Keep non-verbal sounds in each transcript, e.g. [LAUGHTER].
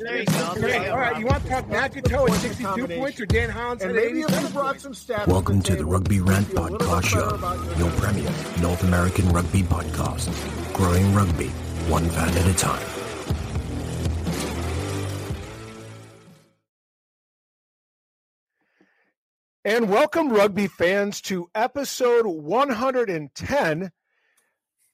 There you go. Okay, all right. You want to talk Matthew Toe at 62 points or Dan Hounds at 80 brought some stats. Welcome to the Rugby Rant Podcast Show, your premier North American rugby podcast. Growing rugby, one fan at a time. And welcome, rugby fans, to episode 110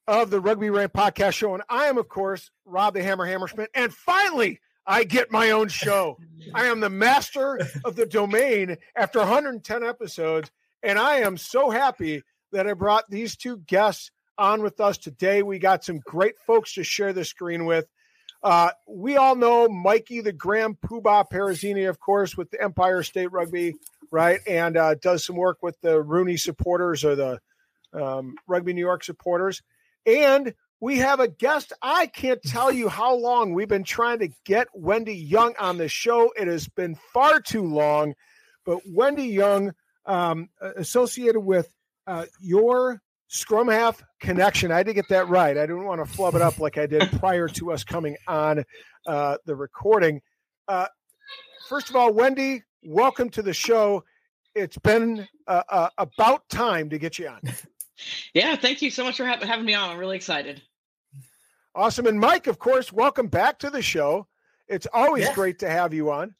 of the Rugby Rant Podcast Show. And I am, of course, Rob the Hammer Hammerschmidt. And finally, I get my own show. I am the master of the domain after 110 episodes. And I am so happy that I brought these two guests on with us today. We got some great folks to share the screen with. Uh, we all know Mikey, the Grand Poobah Perazzini, of course, with the Empire State Rugby, right? And uh, does some work with the Rooney supporters or the um, Rugby New York supporters. And we have a guest. I can't tell you how long we've been trying to get Wendy Young on the show. It has been far too long, but Wendy Young, um, associated with uh, your Scrum Half Connection. I had to get that right. I didn't want to flub it up like I did prior to us coming on uh, the recording. Uh, first of all, Wendy, welcome to the show. It's been uh, uh, about time to get you on. [LAUGHS] Yeah, thank you so much for ha- having me on. I'm really excited. Awesome. And Mike, of course, welcome back to the show. It's always Yeah. great to have you on.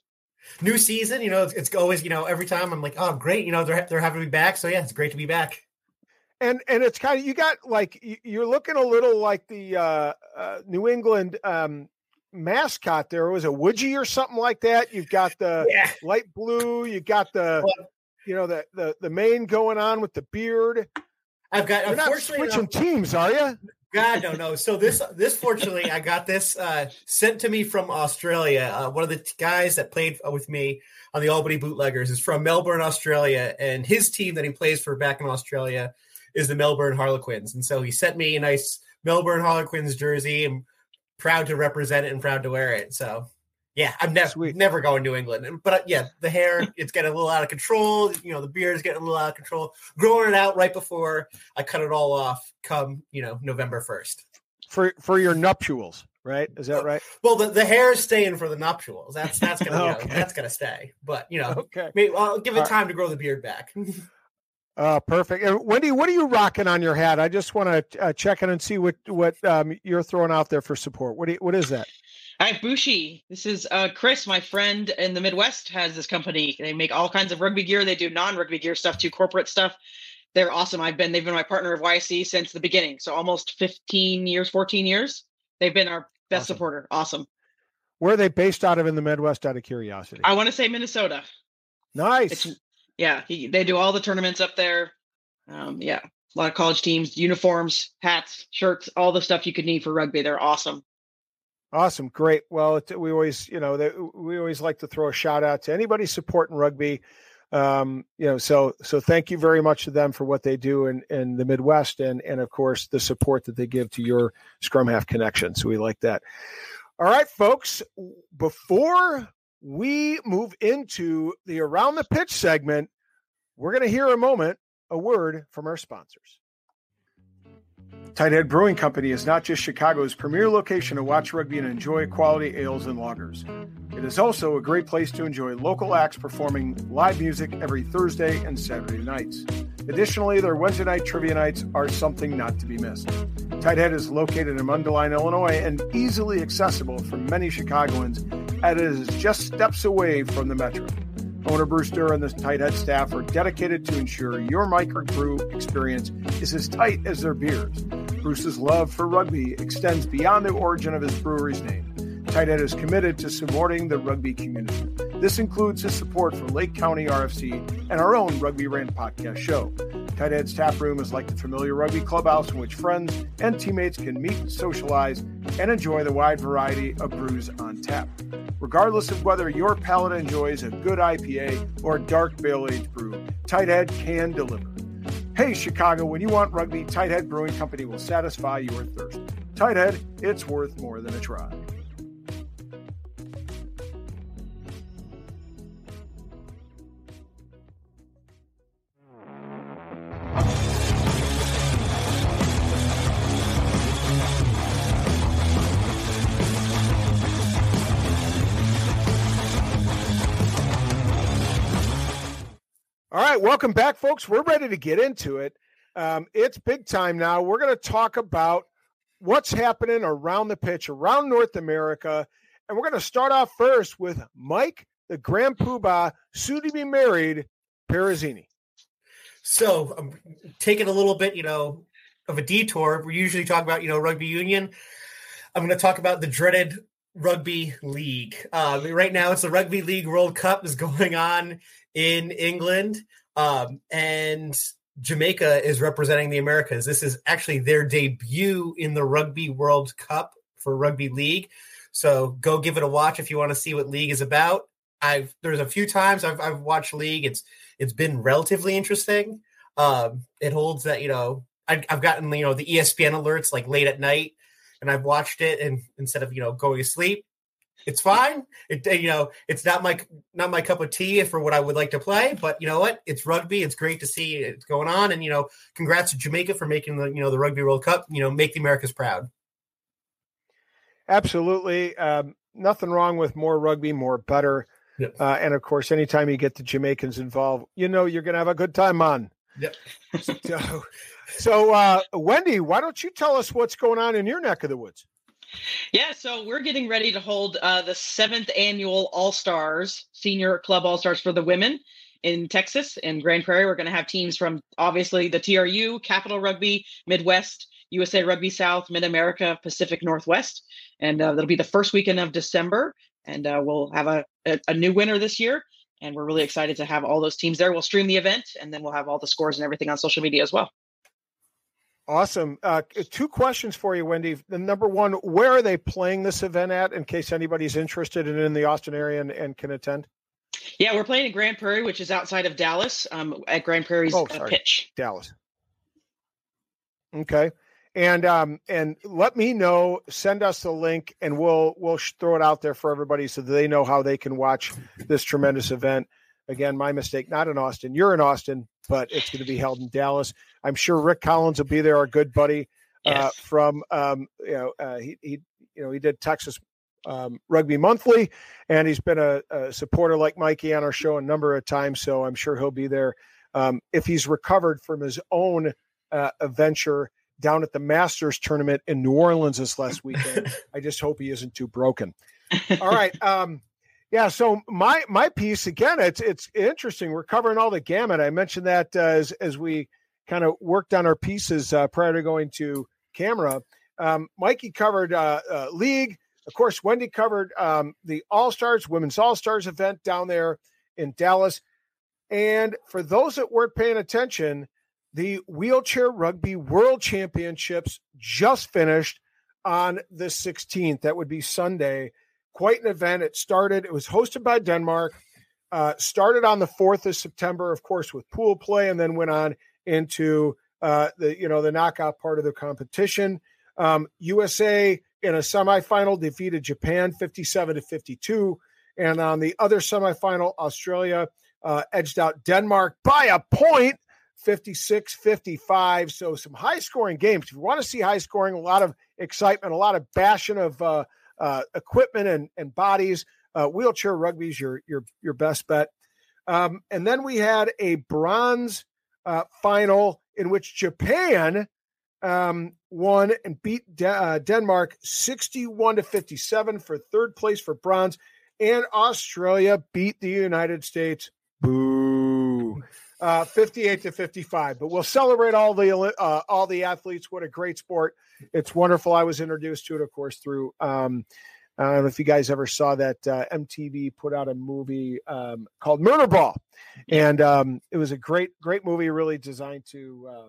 New season, you know, it's, it's always, you know, every time I'm like, oh, great, you know, they're they're having me back. So yeah, it's great to be back. And and it's kind of you got like you- you're looking a little like the uh, uh, New England um, mascot. There was a Woodgie or something like that. You've got the [LAUGHS] Yeah. light blue. You got the Well, you know the the the mane going on with the beard. I've got You're not switching no- teams, are you? God no no. So this this fortunately I got this uh, sent to me from Australia. Uh, one of the t- guys that played with me on the Albany Bootleggers is from Melbourne, Australia, and his team that he plays for back in Australia is the Melbourne Harlequins. And so he sent me a nice Melbourne Harlequins jersey. I'm proud to represent it and proud to wear it. So yeah, I'm never Sweet. never going to England. But uh, yeah, the hair it's getting a little out of control. You know, the beard is getting a little out of control. Growing it out right before I cut it all off. Come you know November first. For for your nuptials, right? Is that right? Well, the, the hair is staying for the nuptials. That's that's gonna you know, that's gonna stay. But you know, Okay. maybe I'll give All it right. time to grow the beard back. Uh, [LAUGHS] perfect. And Wendy, what are you rocking on your hat? I just want to uh, check in and see what what um, you're throwing out there for support. What do you, what is that? Hi, Bushi. This is uh, Chris, my friend in the Midwest, has this company. They make all kinds of rugby gear. They do non-rugby gear stuff too, corporate stuff. They're awesome. I've been they've been my partner of YC since the beginning, so almost 15 years, 14 years. They've been our best Awesome. supporter. Awesome. Where are they based out of in the Midwest? Out of curiosity. I want to say Minnesota. nice. It's yeah, he, they do all the tournaments up there. Um, yeah, a lot of college teams, uniforms, hats, shirts, all the stuff you could need for rugby. They're awesome. Awesome, great. Well, it, we always, you know, that we always like to throw a shout out to anybody supporting rugby. Um, you know, so so thank you very much to them for what they do in in the Midwest, and and of course the support that they give to your Scrum Half connection. So we like that. All right, folks. Before we move into the around the pitch segment, we're going to hear a moment, a word from our sponsors. Tighthead Brewing Company is not just Chicago's premier location to watch rugby and enjoy quality ales and lagers. It is also a great place to enjoy local acts performing live music every Thursday and Saturday nights. Additionally, their Wednesday night trivia nights are something not to be missed. Tighthead is located in Mundelein, Illinois, and easily accessible for many Chicagoans, as it is just steps away from the metro. Owner Durr and the Tighthead staff are dedicated to ensure your microbrew experience is as tight as their beers. Bruce's love for rugby extends beyond the origin of his brewery's name. Tighthead is committed to supporting the rugby community. This includes his support for Lake County RFC and our own Rugby Rant podcast show. Tighthead's tap room is like the familiar rugby clubhouse in which friends and teammates can meet, socialize, and enjoy the wide variety of brews on tap. Regardless of whether your palate enjoys a good IPA or a dark barrel aged brew, Tight Tighthead can deliver. Hey, Chicago, when you want rugby, Tighthead Brewing Company will satisfy your thirst. Tighthead, it's worth more than a try. All right, welcome back, folks. We're ready to get into it. Um, it's big time now. We're going to talk about what's happening around the pitch, around North America. And we're going to start off first with Mike, the Grand Poobah, soon to be married, Perazzini. So I'm taking a little bit, you know, of a detour. We usually talk about, you know, rugby union. I'm going to talk about the dreaded rugby league. Uh, right now, it's the Rugby League World Cup is [LAUGHS] going on in England, um, and Jamaica is representing the Americas. This is actually their debut in the Rugby World Cup for Rugby League. So go give it a watch if you want to see what league is about. I've there's a few times I've I've watched league. It's it's been relatively interesting. Um, it holds that you know I, I've gotten you know the ESPN alerts like late at night, and I've watched it and instead of you know going to sleep, it's fine. It you know, it's not my not my cup of tea for what I would like to play, but you know what? It's rugby. It's great to see it's going on, and you know, congrats to Jamaica for making the you know the Rugby World Cup. You know, make the Americas proud. Absolutely, um, nothing wrong with more rugby, more better, yep. uh, and of course, anytime you get the Jamaicans involved, you know you're going to have a good time on. Yep. [LAUGHS] so, so uh, Wendy, why don't you tell us what's going on in your neck of the woods? Yeah, so we're getting ready to hold uh, the seventh annual All Stars Senior Club All Stars for the women in Texas in Grand Prairie. We're going to have teams from obviously the TRU, Capital Rugby, Midwest, USA Rugby South, Mid America, Pacific Northwest, and uh, that'll be the first weekend of December. And uh, we'll have a, a, a new winner this year, and we're really excited to have all those teams there. We'll stream the event, and then we'll have all the scores and everything on social media as well. Awesome. Uh, two questions for you, Wendy. The number one, where are they playing this event at in case anybody's interested in, in the Austin area and, and can attend? Yeah, we're playing at Grand Prairie, which is outside of Dallas, um, at Grand Prairie's oh, uh, pitch. Dallas. Okay. And um, and let me know. Send us the link, and we'll we'll throw it out there for everybody so they know how they can watch this tremendous event. Again, my mistake. Not in Austin. You're in Austin, but it's going to be held in Dallas. I'm sure Rick Collins will be there, our good buddy uh, yes. uh, from um, you know uh, he he you know he did Texas um, Rugby Monthly, and he's been a, a, supporter like Mikey on our show a number of times. So I'm sure he'll be there um, if he's recovered from his own uh, adventure down at the Masters tournament in New Orleans this last weekend. [LAUGHS] I just hope he isn't too broken. All right. [LAUGHS] Um, yeah. So my my piece again, it's it's interesting. We're covering all the gamut. I mentioned that uh, as as we kind of worked on our pieces uh, prior to going to camera. Um, Mikey covered uh, uh, league. Of course, Wendy covered um, the All Stars, Women's All Stars event down there in Dallas. And for those that weren't paying attention, the Wheelchair Rugby World Championships just finished on the 16th. That would be Sunday. Quite an event. It started, it was hosted by Denmark, uh, started on the 4th of September, of course, with pool play, and then went on into uh, the you know the knockout part of the competition. Um, USA in a semifinal defeated Japan 57 to 52, and on the other semifinal, Australia uh, edged out Denmark by a point. 56 55. So, some high scoring games. If you want to see high scoring, a lot of excitement, a lot of bashing of uh, uh, equipment and, and bodies, uh, wheelchair rugby is your, your, your best bet. Um, and then we had a bronze uh, final in which Japan um, won and beat De- uh, Denmark 61 to 57 for third place for bronze. And Australia beat the United States. Boo. Uh, 58 to 55. But we'll celebrate all the uh, all the athletes. What a great sport! It's wonderful. I was introduced to it, of course, through um, I don't know if you guys ever saw that uh, MTV put out a movie um, called Murder Ball, and um, it was a great, great movie, really designed to, uh,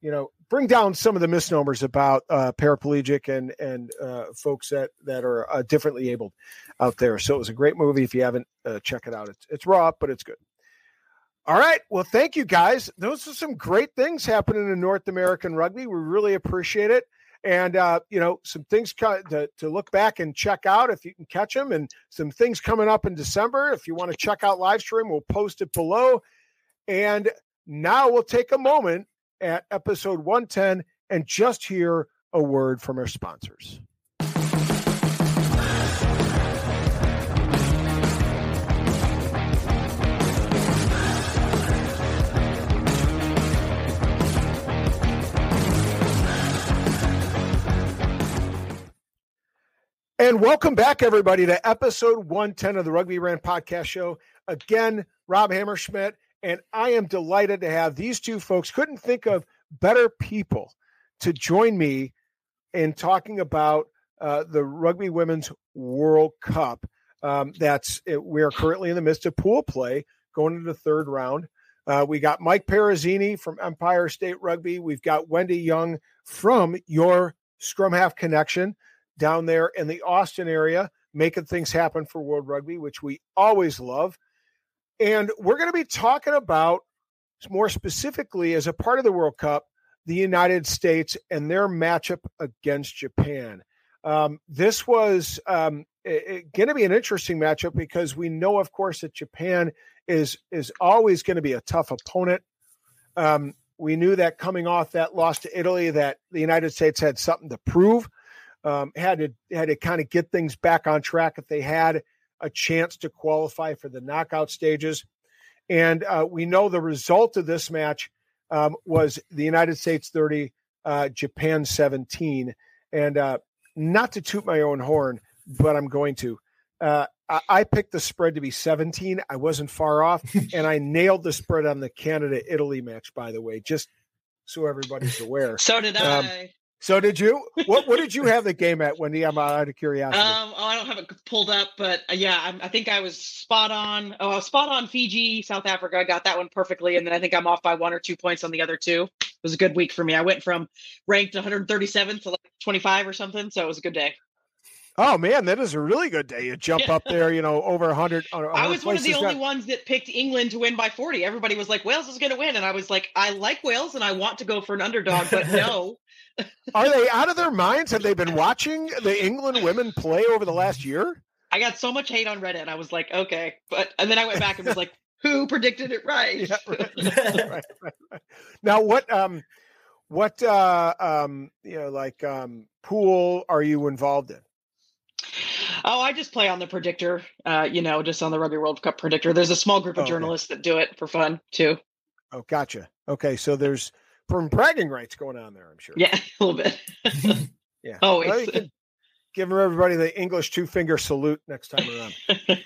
you know, bring down some of the misnomers about uh, paraplegic and and uh, folks that that are uh, differently abled out there. So it was a great movie. If you haven't, uh, check it out. It's it's raw, but it's good. All right. Well, thank you guys. Those are some great things happening in North American rugby. We really appreciate it and uh, you know some things to, to look back and check out if you can catch them and some things coming up in december if you want to check out live stream we'll post it below and now we'll take a moment at episode 110 and just hear a word from our sponsors And welcome back, everybody, to episode 110 of the Rugby Rant Podcast Show. Again, Rob Hammerschmidt, and I am delighted to have these two folks. Couldn't think of better people to join me in talking about uh, the Rugby Women's World Cup. Um, that's it, we're currently in the midst of pool play, going into the third round. Uh, we got Mike Perazzini from Empire State Rugby. We've got Wendy Young from your Scrum Half Connection down there in the Austin area, making things happen for World Rugby, which we always love. And we're going to be talking about more specifically as a part of the World Cup, the United States and their matchup against Japan. Um, this was um, going to be an interesting matchup because we know, of course, that Japan is is always going to be a tough opponent. Um, we knew that coming off that loss to Italy, that the United States had something to prove um, had to had to kind of get things back on track if they had a chance to qualify for the knockout stages. And uh, we know the result of this match um, was the United States 30, uh, Japan 17. And uh, not to toot my own horn, but I'm going to. Uh, I, I picked the spread to be 17. I wasn't far off, [LAUGHS] and I nailed the spread on the Canada Italy match, by the way, just so everybody's aware. So did um, I. So did you? What what did you have the game at, Wendy? I'm out of curiosity. Um, oh, I don't have it pulled up, but uh, yeah, I, I, think I was spot on. Oh, I was spot on Fiji, South Africa. I got that one perfectly, and then I think I'm off by one or two points on the other two. It was a good week for me. I went from ranked 137 to like 25 or something, so it was a good day. Oh man, that is a really good day. You jump yeah. up there, you know, over 100. 100 I was one of the only ones that picked England to win by 40. Everybody was like, Wales is going to win, and I was like, I like Wales, and I want to go for an underdog, but [LAUGHS] no. Are they out of their minds? Have they been watching the England women play over the last year? I got so much hate on Reddit. I was like, okay, but and then I went back and was like, who predicted it right? [LAUGHS] Yeah, right, right, right, now, what um, what uh, um, you know, like um, pool are you involved in? Oh, I just play on the predictor. Uh, you know, just on the Rugby World Cup predictor. There's a small group of oh, journalists okay. that do it for fun too. Oh, gotcha. Okay, so there's from bragging rights going on there. I'm sure. Yeah, [LAUGHS] a little bit. [LAUGHS] yeah. Oh, well, give everybody the English two finger salute next time around. [LAUGHS]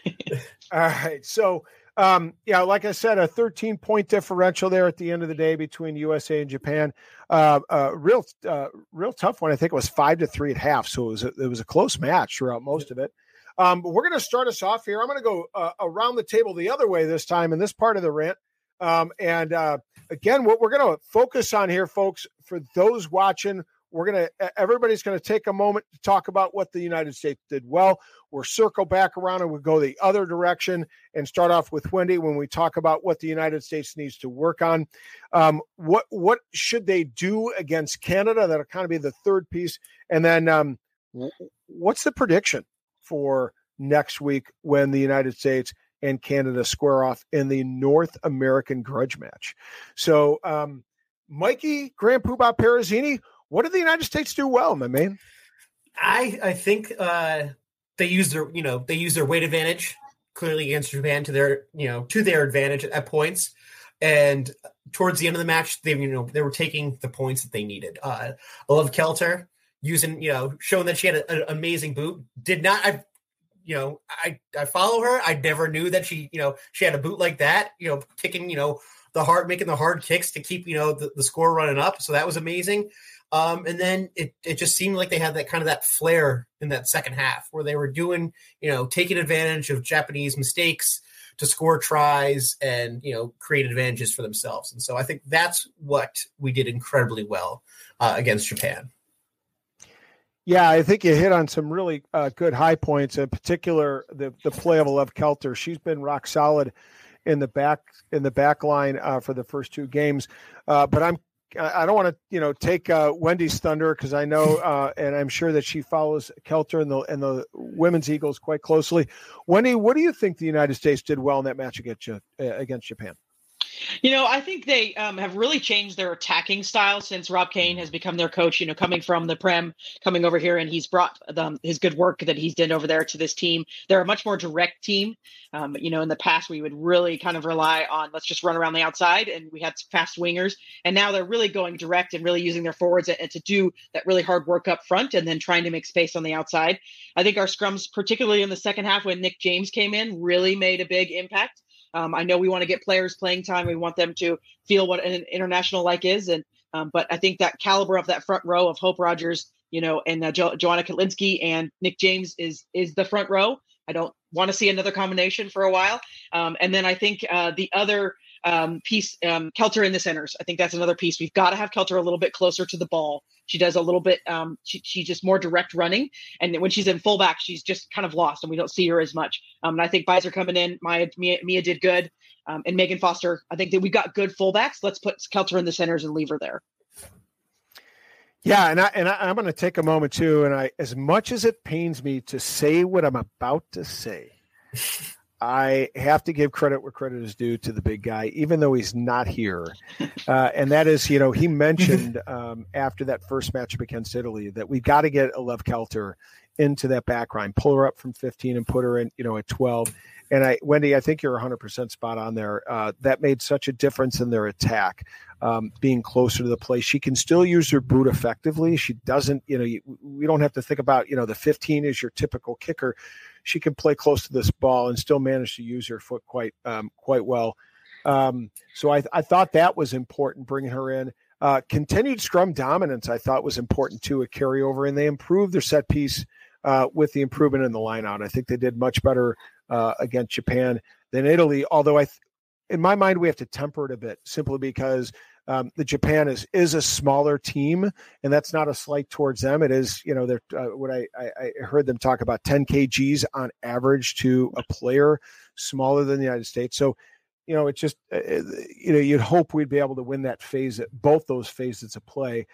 All right. So, um, yeah, like I said, a 13 point differential there at the end of the day between USA and Japan. Uh, uh, real, uh, real tough one. I think it was five to three at half. So it was a, it was a close match throughout most of it. Um, but we're going to start us off here. I'm going to go uh, around the table the other way this time in this part of the rant. Um, and uh, again, what we're going to focus on here, folks, for those watching, we're going to, everybody's going to take a moment to talk about what the United States did well. We'll circle back around and we'll go the other direction and start off with Wendy when we talk about what the United States needs to work on. Um, what, what should they do against Canada? That'll kind of be the third piece. And then um, what's the prediction for next week when the United States and Canada square off in the North American grudge match. So, um, Mikey Grand Poobah Perazzini, what did the United States do well, my man? I I think uh, they use their you know they use their weight advantage clearly against Japan to their you know to their advantage at points. And towards the end of the match, they you know they were taking the points that they needed. Uh, I love Kelter using you know showing that she had an amazing boot. Did not I you know I I follow her. I never knew that she you know she had a boot like that. You know kicking you know the hard making the hard kicks to keep you know the, the score running up. So that was amazing. Um, and then it, it just seemed like they had that kind of that flair in that second half where they were doing, you know, taking advantage of Japanese mistakes to score tries and, you know, create advantages for themselves. And so I think that's what we did incredibly well uh, against Japan. Yeah, I think you hit on some really uh, good high points. In particular, the the play of Alev Kelter. She's been rock solid in the back in the back line uh, for the first two games. Uh, but I'm I don't want to, you know, take uh, Wendy's thunder because I know, uh, and I'm sure that she follows Kelter and the and the women's Eagles quite closely. Wendy, what do you think the United States did well in that match against uh, against Japan? You know, I think they um, have really changed their attacking style since Rob Cain has become their coach. You know, coming from the Prem, coming over here, and he's brought them his good work that he's done over there to this team. They're a much more direct team. Um, you know, in the past we would really kind of rely on let's just run around the outside, and we had fast wingers, and now they're really going direct and really using their forwards and to do that really hard work up front, and then trying to make space on the outside. I think our scrums, particularly in the second half when Nick James came in, really made a big impact. Um, I know we want to get players playing time. We want them to feel what an international like is, and um, but I think that caliber of that front row of Hope Rogers, you know, and uh, jo- Joanna Kitlinski and Nick James is is the front row. I don't want to see another combination for a while. Um, and then I think uh, the other um, piece, um, Kelter in the centers. I think that's another piece. We've got to have Kelter a little bit closer to the ball. She does a little bit. Um, she she's just more direct running, and when she's in fullback, she's just kind of lost, and we don't see her as much. Um, and I think Bizer coming in, Maya Mia, Mia did good, um, and Megan Foster. I think that we got good fullbacks. Let's put Kelter in the centers and leave her there. Yeah, and I and I, am going to take a moment too. And I, as much as it pains me to say what I'm about to say, I have to give credit where credit is due to the big guy, even though he's not here. [LAUGHS] Uh, and that is, you know, he mentioned [LAUGHS] um, after that first matchup against Italy that we've got to get Alev Kelter into that back line, pull her up from 15 and put her in, you know, at 12. And I, Wendy, I think you're 100% spot on there. Uh, that made such a difference in their attack, um, being closer to the play. She can still use her boot effectively. She doesn't, you know, you, we don't have to think about, you know, the 15 is your typical kicker she can play close to this ball and still manage to use her foot quite um, quite well. Um, so I, I thought that was important bringing her in. Uh, continued scrum dominance I thought was important too a carryover, and they improved their set piece uh, with the improvement in the lineout. I think they did much better uh, against Japan than Italy. Although I, th- in my mind, we have to temper it a bit simply because um, the Japan is is a smaller team, and that's not a slight towards them. It is, you know, they're uh, what I, I, I heard them talk about 10 kgs on average to a player smaller than the United States. So, you know, it's just uh, uh, you know you'd hope we'd be able to win that phase, both those phases of play.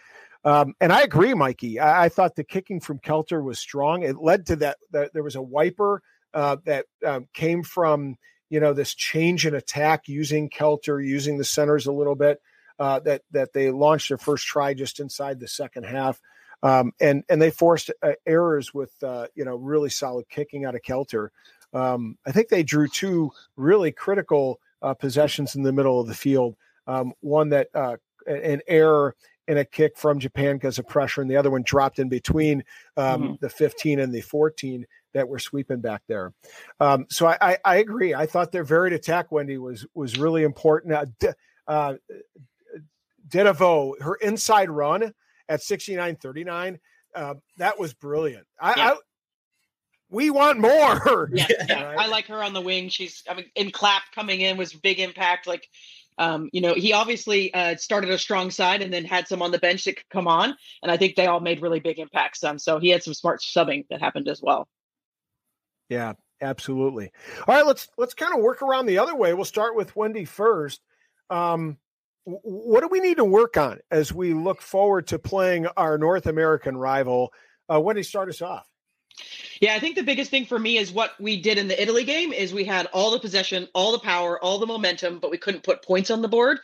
Um, and I agree, Mikey. I, I, thought the kicking from Kelter was strong. It led to that. that there was a wiper uh, that um, came from you know this change in attack using Kelter, using the centers a little bit uh, that that they launched their first try just inside the second half, um, and and they forced uh, errors with uh, you know really solid kicking out of Kelter. Um, I think they drew two really critical uh, possessions in the middle of the field. Um, one that uh, an error in a kick from Japan because of pressure, and the other one dropped in between um, mm-hmm. the 15 and the 14 that were sweeping back there. Um, so I, I, I, agree. I thought their varied attack, Wendy, was was really important. Uh, uh, Detiveaux, her inside run at 69.39, uh, that was brilliant. I, yeah. I we want more. Yeah, [LAUGHS] yeah. Right? I like her on the wing. She's I mean in clap coming in was big impact. Like um, you know, he obviously uh, started a strong side and then had some on the bench that could come on, and I think they all made really big impacts. Um, so he had some smart subbing that happened as well. Yeah, absolutely. All right, let's let's kind of work around the other way. We'll start with Wendy first. Um, what do we need to work on as we look forward to playing our North American rival? Uh, Wendy, start us off. Yeah, I think the biggest thing for me is what we did in the Italy game is we had all the possession, all the power, all the momentum, but we couldn't put points on the board.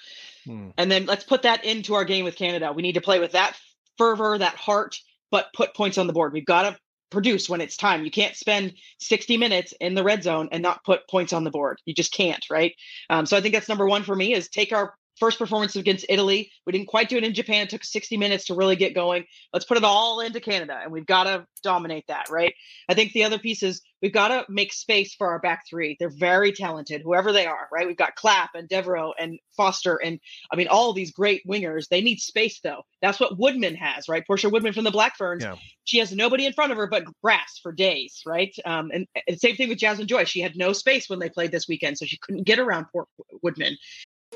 Hmm. And then let's put that into our game with Canada. We need to play with that fervor, that heart, but put points on the board. We've got to produce when it's time. You can't spend 60 minutes in the red zone and not put points on the board. You just can't, right? Um, so I think that's number one for me is take our first performance against Italy. We didn't quite do it in Japan. It took 60 minutes to really get going. Let's put it all into Canada and we've got to dominate that, right? I think the other piece is we've got to make space for our back three. They're very talented, whoever they are, right? We've got Clapp and Detiveaux and Foster and I mean all these great wingers. They need space though. That's what Woodman has, right? Portia Woodman from the Black Ferns. Yeah. She has nobody in front of her but grass for days, right? Um, and, and same thing with Jasmine Joyce. She had no space when they played this weekend, so she couldn't get around Port Woodman.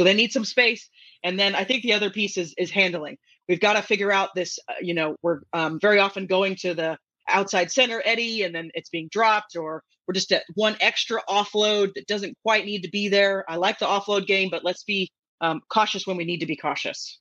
So they need some space. And then I think the other piece is is handling. We've got to figure out this. Uh, you know, we're um, very often going to the outside center Eddie, and then it's being dropped, or we're just at one extra offload that doesn't quite need to be there. I like the offload game, but let's be um, cautious when we need to be cautious.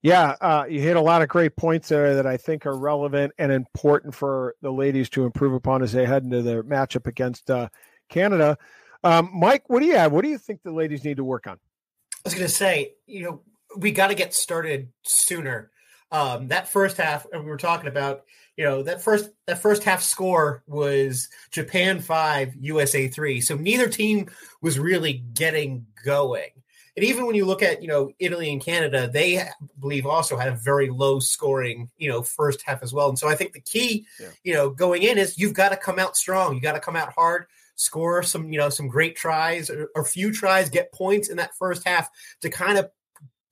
Yeah, uh, you hit a lot of great points there that I think are relevant and important for the ladies to improve upon as they head into their matchup against uh, Canada. Um, Mike, what do you have? What do you think the ladies need to work on? I was going to say, you know, we got to get started sooner. Um, that first half, and we were talking about, you know, that first that first half score was Japan five, USA three. So neither team was really getting going. And even when you look at, you know, Italy and Canada, they I believe also had a very low scoring, you know, first half as well. And so I think the key, yeah. you know, going in is you've got to come out strong. You got to come out hard score some, you know, some great tries or, or few tries, get points in that first half to kind of,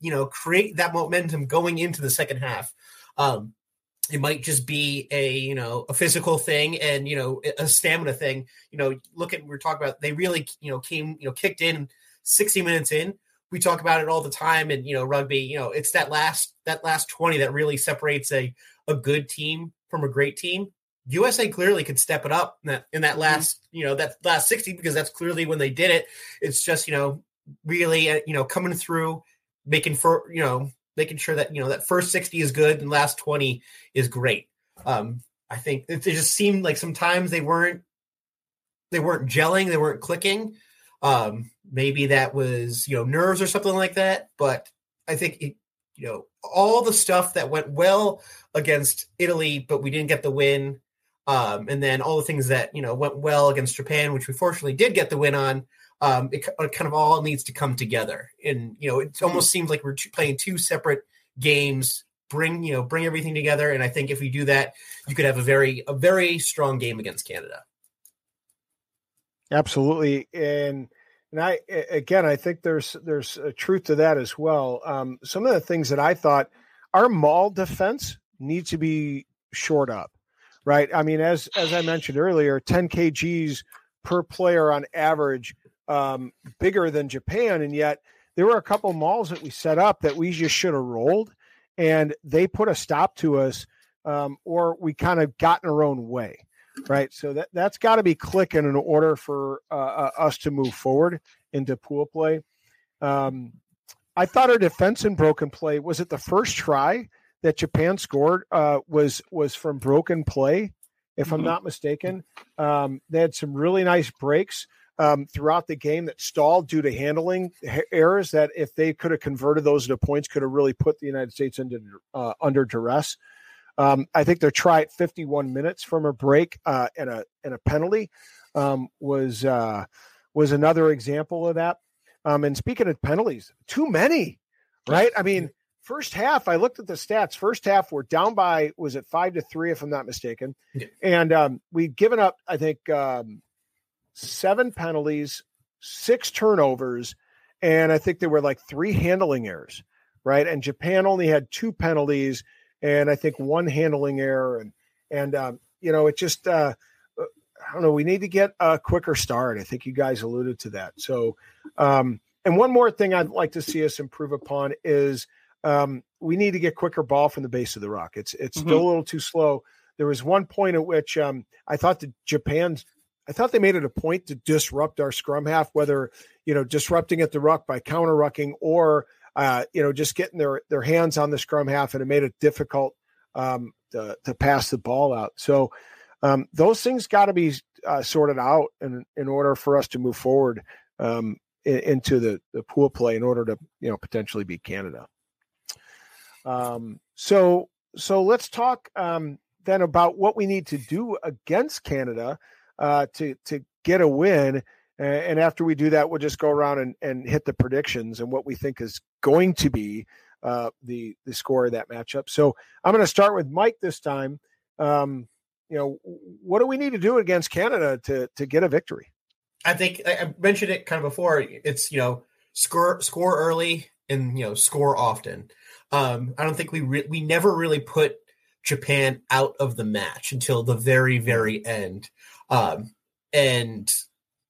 you know, create that momentum going into the second half. Um, it might just be a you know a physical thing and you know a stamina thing. You know look at we're talking about they really you know came you know kicked in 60 minutes in. We talk about it all the time and you know rugby you know it's that last that last 20 that really separates a a good team from a great team USA clearly could step it up in that in that mm-hmm. last mm-hmm. you know that last 60 because that's clearly when they did it. It's just you know really uh, you know coming through, making for you know making sure that you know that first 60 is good and last 20 is great. Um, I think it, it just seemed like sometimes they weren't they weren't gelling, they weren't clicking. Um, maybe that was you know nerves or something like that. But I think it, you know all the stuff that went well against Italy, but we didn't get the win um, and then all the things that you know went well against Japan, which we fortunately did get the win on. Um, it, it kind of all needs to come together, and you know it almost seems like we're playing two separate games. Bring you know bring everything together, and I think if we do that, you could have a very a very strong game against Canada. Absolutely, and and I again I think there's there's a truth to that as well. Um, some of the things that I thought our maul defense needs to be short up right? I mean, as as I mentioned earlier, 10 kgs per player on average, um, bigger than Japan, and yet there were a couple mauls that we set up that we just should have rolled, and they put a stop to us, um, or we kind of got in our own way, right? So that that's got to be clicking in order for uh, uh, us to move forward into pool play. Um, I thought our defense in broken play was it the first try that Japan scored uh, was was from broken play, if mm-hmm. I'm not mistaken. Um, they had some really nice breaks um, throughout the game that stalled due to handling errors. That if they could have converted those into points, could have really put the United States into uh, under duress. Um, I think their try at 51 minutes from a break uh, and a and a penalty um, was uh, was another example of that. Um, and speaking of penalties, too many, right? I mean, first half, I looked at the stats. First half, we're down by was it five to three, if I'm not mistaken, yeah. and um, we've given up, I think, um, seven penalties, six turnovers, and I think there were like three handling errors, right? And Japan only had two penalties, and I think one handling error, and And um, you know, it just uh, I don't know. We need to get a quicker start. I think you guys alluded to that. So, um, and one more thing I'd like to see us improve upon is um, we need to get quicker ball from the base of the rock. It's it's mm-hmm. still a little too slow. There was one point at which um, I thought that Japan's I thought they made it a point to disrupt our scrum half, whether you know disrupting at the ruck by counter rucking or uh, you know just getting their their hands on the scrum half, and it made it difficult um, to, to pass the ball out. So um, those things got to be uh, sorted out in in order for us to move forward um, in, into the the pool play in order to you know potentially beat Canada. Um, so so let's talk um, then about what we need to do against Canada uh, to to get a win. And after we do that, we'll just go around and, and hit the predictions and what we think is going to be uh, the the score of that matchup. So I'm going to start with Mike this time. Um, you know, what do we need to do against Canada to to get a victory? I think I mentioned it kind of before. It's you know score score early and you know score often. Um, I don't think we re- we never really put Japan out of the match until the very very end, um, and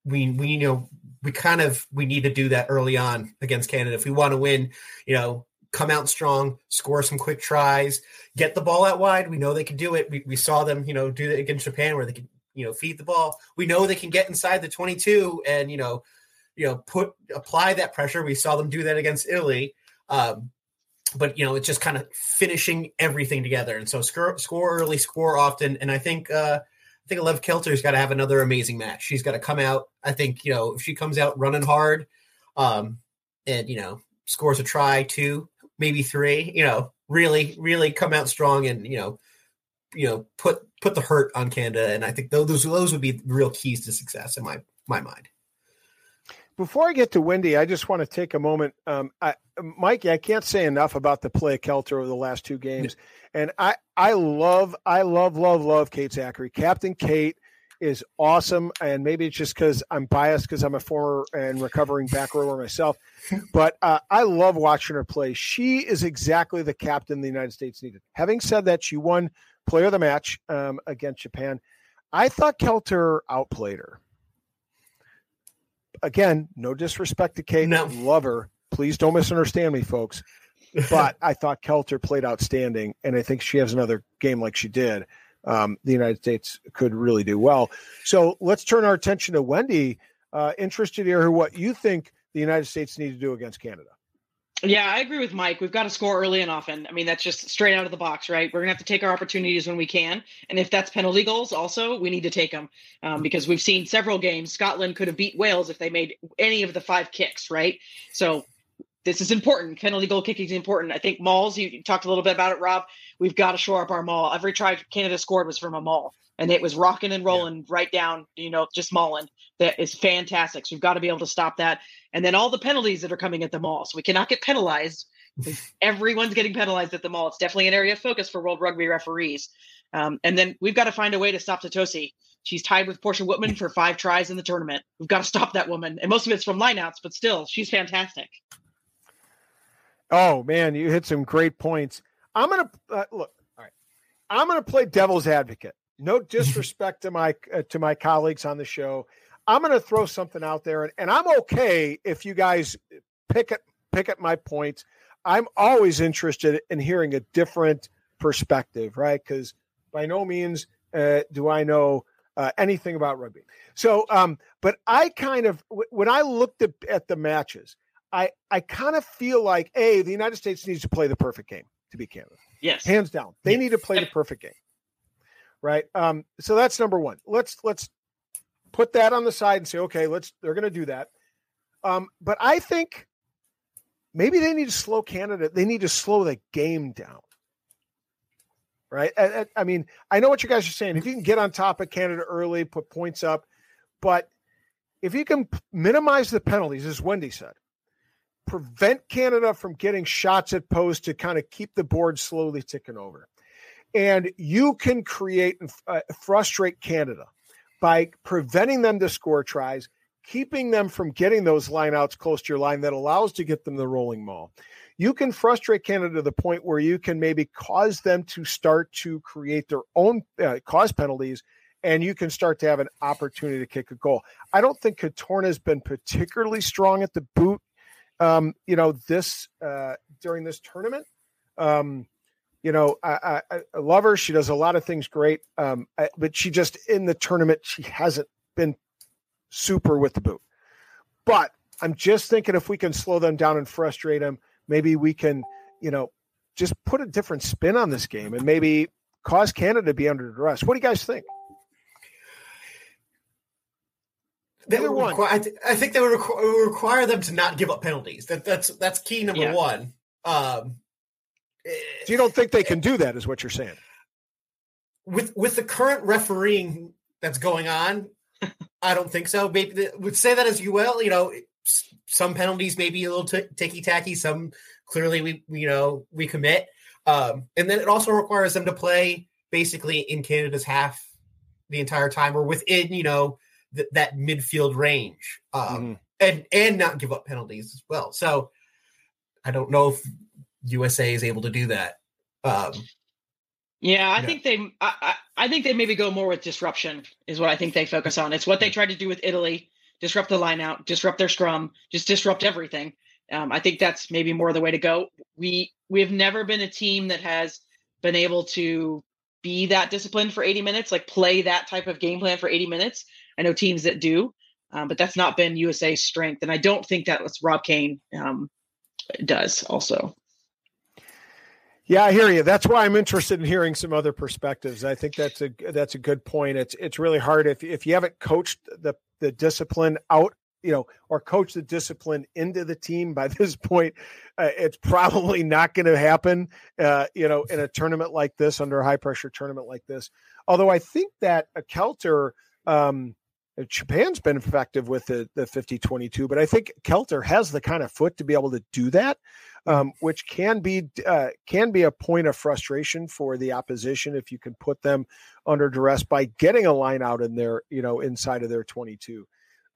we we you know we kind of we need to do that early on against Canada if we want to win. You know, come out strong, score some quick tries, get the ball out wide. We know they can do it. We, we saw them, you know, do that against Japan where they can, you know, feed the ball. We know they can get inside the 22 and, you know, you know, put apply that pressure. We saw them do that against Italy. Um, but you know, it's just kind of finishing everything together. And so score, score early, score often. And I think uh I think Alev Kelter's got to have another amazing match. She's got to come out. I think, you know, if she comes out running hard, um, and you know, scores a try, two, maybe three, you know, really, really come out strong and, you know, you know, put put the hurt on Canada. And I think those those would be real keys to success in my my mind. Before I get to Wendy, I just want to take a moment. Um, I, Mikey, I can't say enough about the play of Kelter over the last two games, and I I love I love love love Kate Zackary, Captain Kate is awesome. And maybe it's just because I'm biased because I'm a former and recovering back rower myself. [LAUGHS] But uh, I love watching her play. She is exactly the captain the United States needed. Having said that, she won player of the match um, against Japan. I thought Kelter outplayed her. Again, no disrespect to Kate. No. Love her. Please don't misunderstand me, folks. But I thought Kelter played outstanding, and I think she has another game like she did um, the United States could really do well. So let's turn our attention to Wendy. Uh, interested to hear what you think the United States need to do against Canada. Yeah, I agree with Mike. We've got to score early and often. I mean, that's just straight out of the box, right? We're going to have to take our opportunities when we can. And if that's penalty goals, also, we need to take them um, because we've seen several games. Scotland could have beat Wales if they made any of the five kicks, right? So this is important. Penalty goal kicking is important. I think mauls, you talked a little bit about it, Rob. We've got to shore up our maul. Every try Canada scored was from a maul, and it was rocking and rolling yeah. right down, you know, just mauling. That is fantastic. So we've got to be able to stop that. And then all the penalties that are coming at the maul. So we cannot get penalized. [LAUGHS] Everyone's getting penalized at the maul. It's definitely an area of focus for World Rugby referees. Um, and then we've got to find a way to stop Tuttosi. She's tied with Portia Woodman for five tries in the tournament. We've got to stop that woman. And most of it's from lineouts, but still, she's fantastic. Oh man, you hit some great points. I'm gonna uh, look. All right, I'm gonna play devil's advocate. No [LAUGHS] disrespect to my uh, to my colleagues on the show. I'm gonna throw something out there, and, and I'm okay if you guys pick at pick at my points. I'm always interested in hearing a different perspective, right? Because by no means uh, do I know uh, anything about rugby. So, um, but I kind of when I looked at, at the matches, I I kind of feel like a the United States needs to play the perfect game to beat Canada. Yes, hands down, they yes. need to play the perfect game. Right. Um. So that's number one. Let's let's put that on the side and say, okay, let's they're going to do that. Um. But I think maybe they need to slow Canada. They need to slow the game down. Right. I, I mean, I know what you guys are saying. If you can get on top of Canada early, put points up, but if you can minimize the penalties, as Wendy said, prevent Canada from getting shots at post to kind of keep the board slowly ticking over. And you can create and uh, frustrate Canada by preventing them to score tries, keeping them from getting those lineouts close to your line that allows to get them the rolling ball. you can frustrate Canada to the point where you can maybe cause them to start to create their own uh, cause penalties and you can start to have an opportunity to kick a goal. I don't think Cantorna's been particularly strong at the boot, um, you know, this uh, during this tournament. Um, you know, I, I, I, love her. She does a lot of things great, um, I, but she just in the tournament she hasn't been super with the boot. But I'm just thinking if we can slow them down and frustrate them, maybe we can, you know, just put a different spin on this game and maybe cause Canada to be under duress. What do you guys think? That require, I, th- I, think that would require, require, them to not give up penalties. That that's that's key number yeah. one. Um, so you don't think they can do that? Is what you're saying? With with the current refereeing that's going on, [LAUGHS] I don't think so. Maybe would say that as you will. You know, some penalties may be a little t- ticky tacky. Some clearly we you know we commit, um, and then it also requires them to play basically in Canada's half the entire time or within you know th- that midfield range, um, mm-hmm. and and not give up penalties as well. So I don't know if USA is able to do that. Um, yeah, I think they. I, I think they maybe go more with disruption is what I think they focus on. It's what they tried to do with Italy: disrupt the line out, disrupt their scrum, just disrupt everything. Um, I think that's maybe more the way to go. We we have never been a team that has been able to be that disciplined for 80 minutes, like play that type of game plan for 80 minutes. I know teams that do, um, but that's not been USA's strength, and I don't think that what Rob Cain um, does. Also, yeah, I hear you. That's why I'm interested in hearing some other perspectives. I think that's a that's a good point. It's it's really hard if if you haven't coached the the discipline out, you know, or coached the discipline into the team by [LAUGHS] this point, uh, it's probably not going to happen. Uh, you know, in a tournament like this, under a high pressure tournament like this. Although I think that a Kelter um, Japan's been effective with the the 50-22, but I think Kelter has the kind of foot to be able to do that, um, which can be uh, can be a point of frustration for the opposition if you can put them under duress by getting a line out in their you know inside of their 22.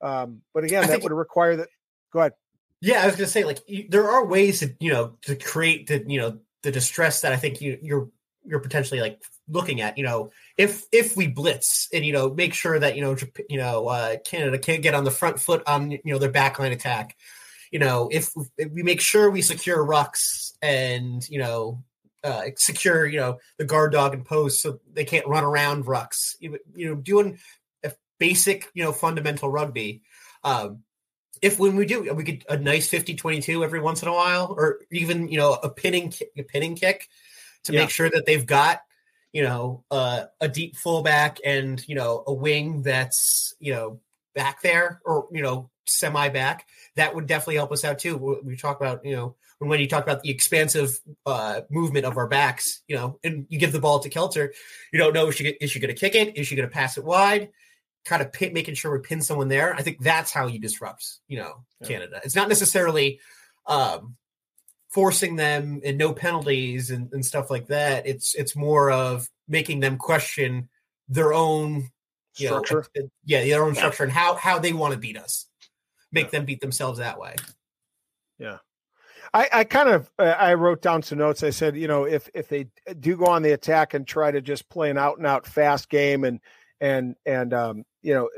Um, but again, I that would require that. Go ahead. Yeah, I was going to say like there are ways to you know to create the you know the distress that I think you you're you're potentially like looking at you know if if we blitz and you know make sure that you know you know uh, Canada can't get on the front foot on you know their backline attack you know if, if we make sure we secure rucks and you know uh, secure you know the guard dog and post so they can't run around rucks you, you know doing a basic you know fundamental rugby um if when we do we get a nice 50-22 every once in a while or even you know a pinning a pinning kick to yeah. make sure that they've got you know uh, a deep fullback and you know a wing that's you know back there or you know semi back that would definitely help us out too. We talk about you know when you talk about the expansive uh, movement of our backs you know and you give the ball to kelter you don't know is she, is she going to kick it? Is she going to pass it wide? Kind of pin, making sure we pin someone there. I think that's how you disrupt you know yeah. canada. It's not necessarily um, forcing them and no penalties and, and stuff like that. It's it's more of making them question their own structure. Know, yeah, their own structure and how how they want to beat us. Make yeah. them beat themselves that way. Yeah. I, I kind of uh, I wrote down some notes. I said, you know, if if they do go on the attack and try to just play an out and out fast game and and and um, you know,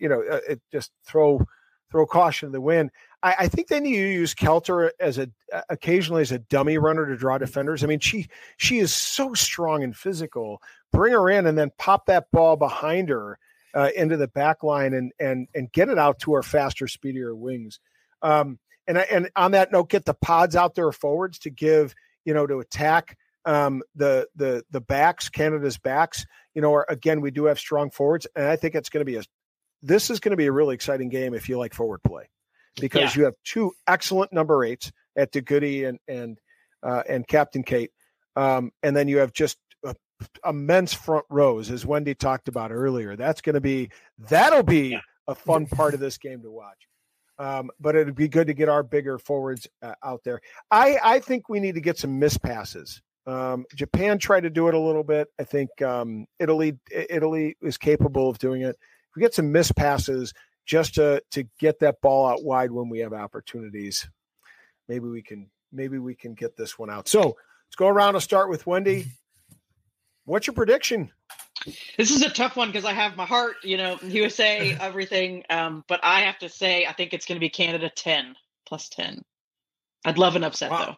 you know, uh, it just throw throw caution to the wind. I, I, think they need to use Kelter as a occasionally as a dummy runner to draw defenders. I mean, she she is so strong and physical. Bring her in and then pop that ball behind her uh, into the back line and and and get it out to her faster, speedier wings. Um, and and on that note, get the pods out there forwards to give you know to attack um, the the the backs, Canada's backs. You know, or, again, we do have strong forwards, and I think it's going to be a this is going to be a really exciting game if you like forward play because yeah. you have two excellent number eights at de Goede and and uh, and Captain Kate, um, and then you have just immense front rows, as Wendy talked about earlier. That's going to be that'll be yeah. a fun part of this game to watch. Um, but it'd be good to get our bigger forwards uh, out there. I I think we need to get some miss passes. Um, Japan tried to do it a little bit. I think um, Italy Italy is capable of doing it. If we get some miss passes, just to to get that ball out wide when we have opportunities. Maybe we can maybe we can get this one out. So let's go around and start with Wendy. What's your prediction? This is a tough one because I have my heart, you know, [LAUGHS] USA, [LAUGHS] everything. Um, but I have to say, I think it's going to be Canada 10 plus 10. I'd love an upset, wow.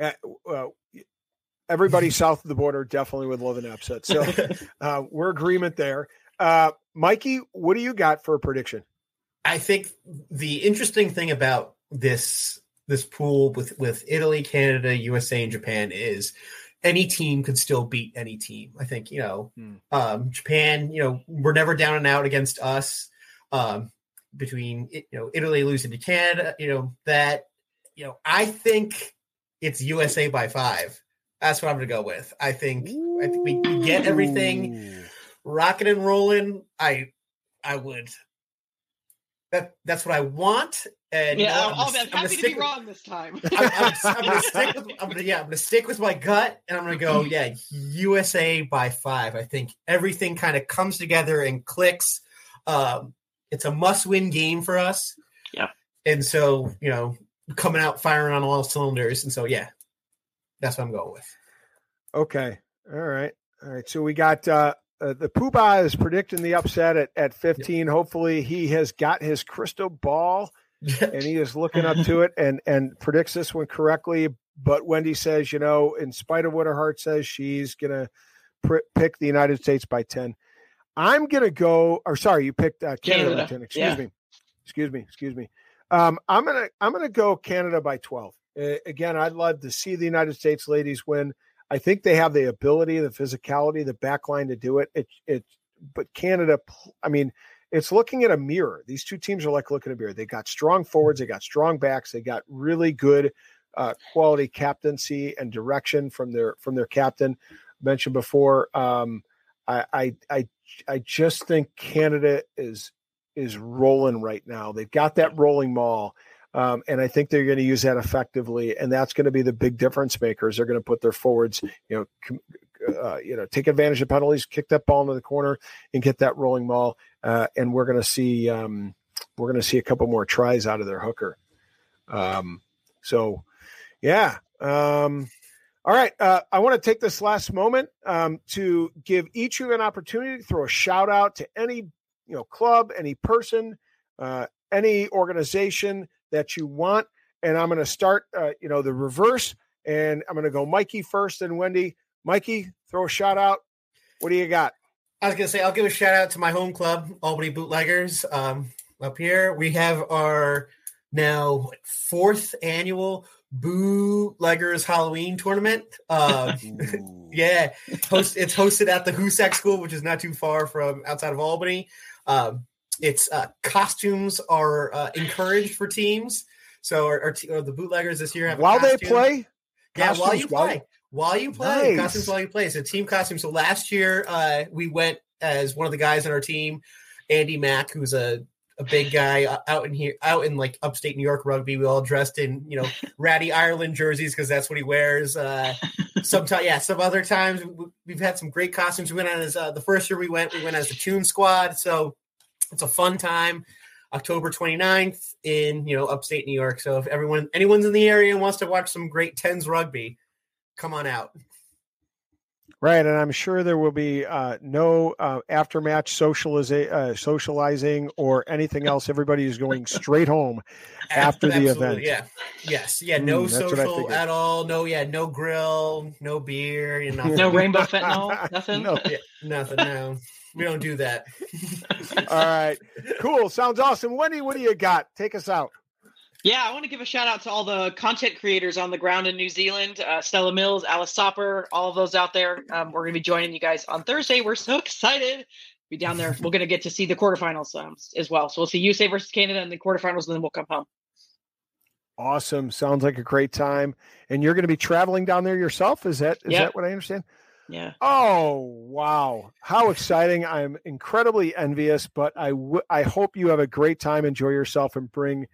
though. Uh, everybody [LAUGHS] south of the border definitely would love an upset. So uh, we're agreement there. Uh, Mikey, what do you got for a prediction? I think the interesting thing about this this pool with with Italy, Canada, USA, and Japan is any team could still beat any team. I think you know hmm. um, Japan. You know we're never down and out against us. Um, between you know Italy losing to Canada, you know that you know I think it's USA by five. That's what I'm going to go with. I think Ooh. I think we, we get everything rocking and rolling. I I would that that's what I want. And yeah, I'm, I'm, I'm happy to be with, wrong this time. I'm, I'm, I'm, gonna [LAUGHS] stick with I'm gonna, yeah, I'm gonna stick with my gut, and I'm gonna go yeah, USA by five. I think everything kind of comes together and clicks. Um, it's a must-win game for us. Yeah, and so you know, coming out firing on all cylinders, and so yeah, that's what I'm going with. Okay, all right, all right. So we got uh, uh, the Poobah is predicting the upset at, at 15. Yep. Hopefully, he has got his crystal ball and he is looking up to [LAUGHS] it and and predicts this one correctly. But Wendy says, you know, in spite of what her heart says, she's gonna pr- pick the United States by 10. I'm gonna go. Or sorry, you picked uh, Canada, Canada, by 10. Excuse yeah. me. Excuse me. Excuse me. Um, I'm gonna I'm gonna go Canada by 12. Uh, again, I'd love to see the United States ladies win. I think they have the ability, the physicality, the backline to do it. It it but Canada, I mean, it's looking at a mirror. These two teams are like looking at a mirror. They got strong forwards, they got strong backs, they got really good uh, quality captaincy and direction from their from their captain. Mentioned before, um, I, I I I just think Canada is is rolling right now. They've got that rolling maul. Um, and I think they're going to use that effectively, and that's going to be the big difference makers. They're going to put their forwards, you know, com- uh, you know, take advantage of penalties, kick that ball into the corner, and get that rolling maul. Uh, and we're going to see um, we're going to see a couple more tries out of their hooker. Um, so, yeah. Um, all right. Uh, I want to take this last moment um, to give each of you an opportunity to throw a shout out to any you know club, any person, uh, any organization that you want. And I'm going to start, uh, you know, the reverse. And I'm going to go Mikey first and Wendy. Mikey, throw a shout out. What do you got? I was going to say, I'll give a shout out to my home club, Albany Bootleggers. Um, up here, we have our now fourth annual Bootleggers Halloween tournament. [LAUGHS] Uh, yeah, host, it's hosted at the Hoosac School, which is not too far from outside of Albany. Um, it's uh, costumes are uh, encouraged for teams. So our, our t- the bootleggers this year have while they play. Yeah, while you play, while, while you play, nice. costumes while you play. So team costumes. So last year, uh, we went as one of the guys on our team, Andy Mack, who's a a big guy uh, out in here, out in like upstate New York rugby. We all dressed in, you know, [LAUGHS] ratty Ireland jerseys because that's what he wears. Uh, sometimes, yeah, some other times we've had some great costumes. We went on as uh, the first year we went, we went as the Tune Squad. So it's a fun time. October 29th in you know upstate New York. So if everyone anyone's in the area and wants to watch some great tens rugby, come on out. Right, and I'm sure there will be uh, no uh, aftermatch socializa- uh, socializing or anything else. Everybody is going straight home [LAUGHS] after the event. Yeah, yes, yeah. No mm, social at all. No, yeah, no grill, no beer, nothing. no rainbow fentanyl, [LAUGHS] nothing. no, yeah, nothing. No. We don't do that. [LAUGHS] All right. Cool. Sounds awesome. Wendy, what do you got? Take us out. Yeah, I want to give a shout out to all the content creators on the ground in New Zealand uh, Stella Mills, Alice Soper, all of those out there. Um, we're going to be joining you guys on Thursday. We're so excited. Be down there. We're going to get to see the quarterfinals um, as well. So we'll see USA versus Canada in the quarterfinals, and then we'll come home. Awesome. Sounds like a great time. And you're going to be traveling down there yourself. Is that is yep. that what I understand? Yeah. Oh, wow. How exciting. I'm incredibly envious, but I, w- I hope you have a great time, enjoy yourself and bring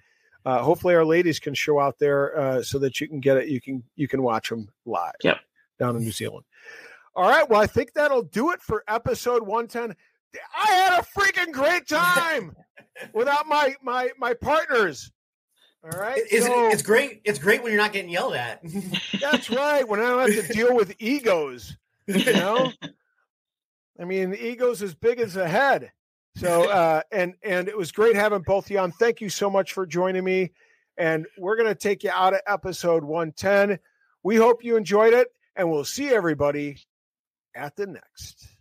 uh, hopefully our ladies can show out there uh, so that you can get it you can you can watch them live yep. down in New Zealand. All right, well I think that'll do it for episode 110. I had a freaking great time [LAUGHS] without my my my partners. All right. Is so, it's great. It's great when you're not getting yelled at. [LAUGHS] that's right. When I don't have to deal with egos, you know. [LAUGHS] I mean, the ego's as big as a head. So, [LAUGHS] uh, and and it was great having both of you on. Thank you so much for joining me. And we're going to take you out of episode 110. We hope you enjoyed it, and we'll see everybody at the next.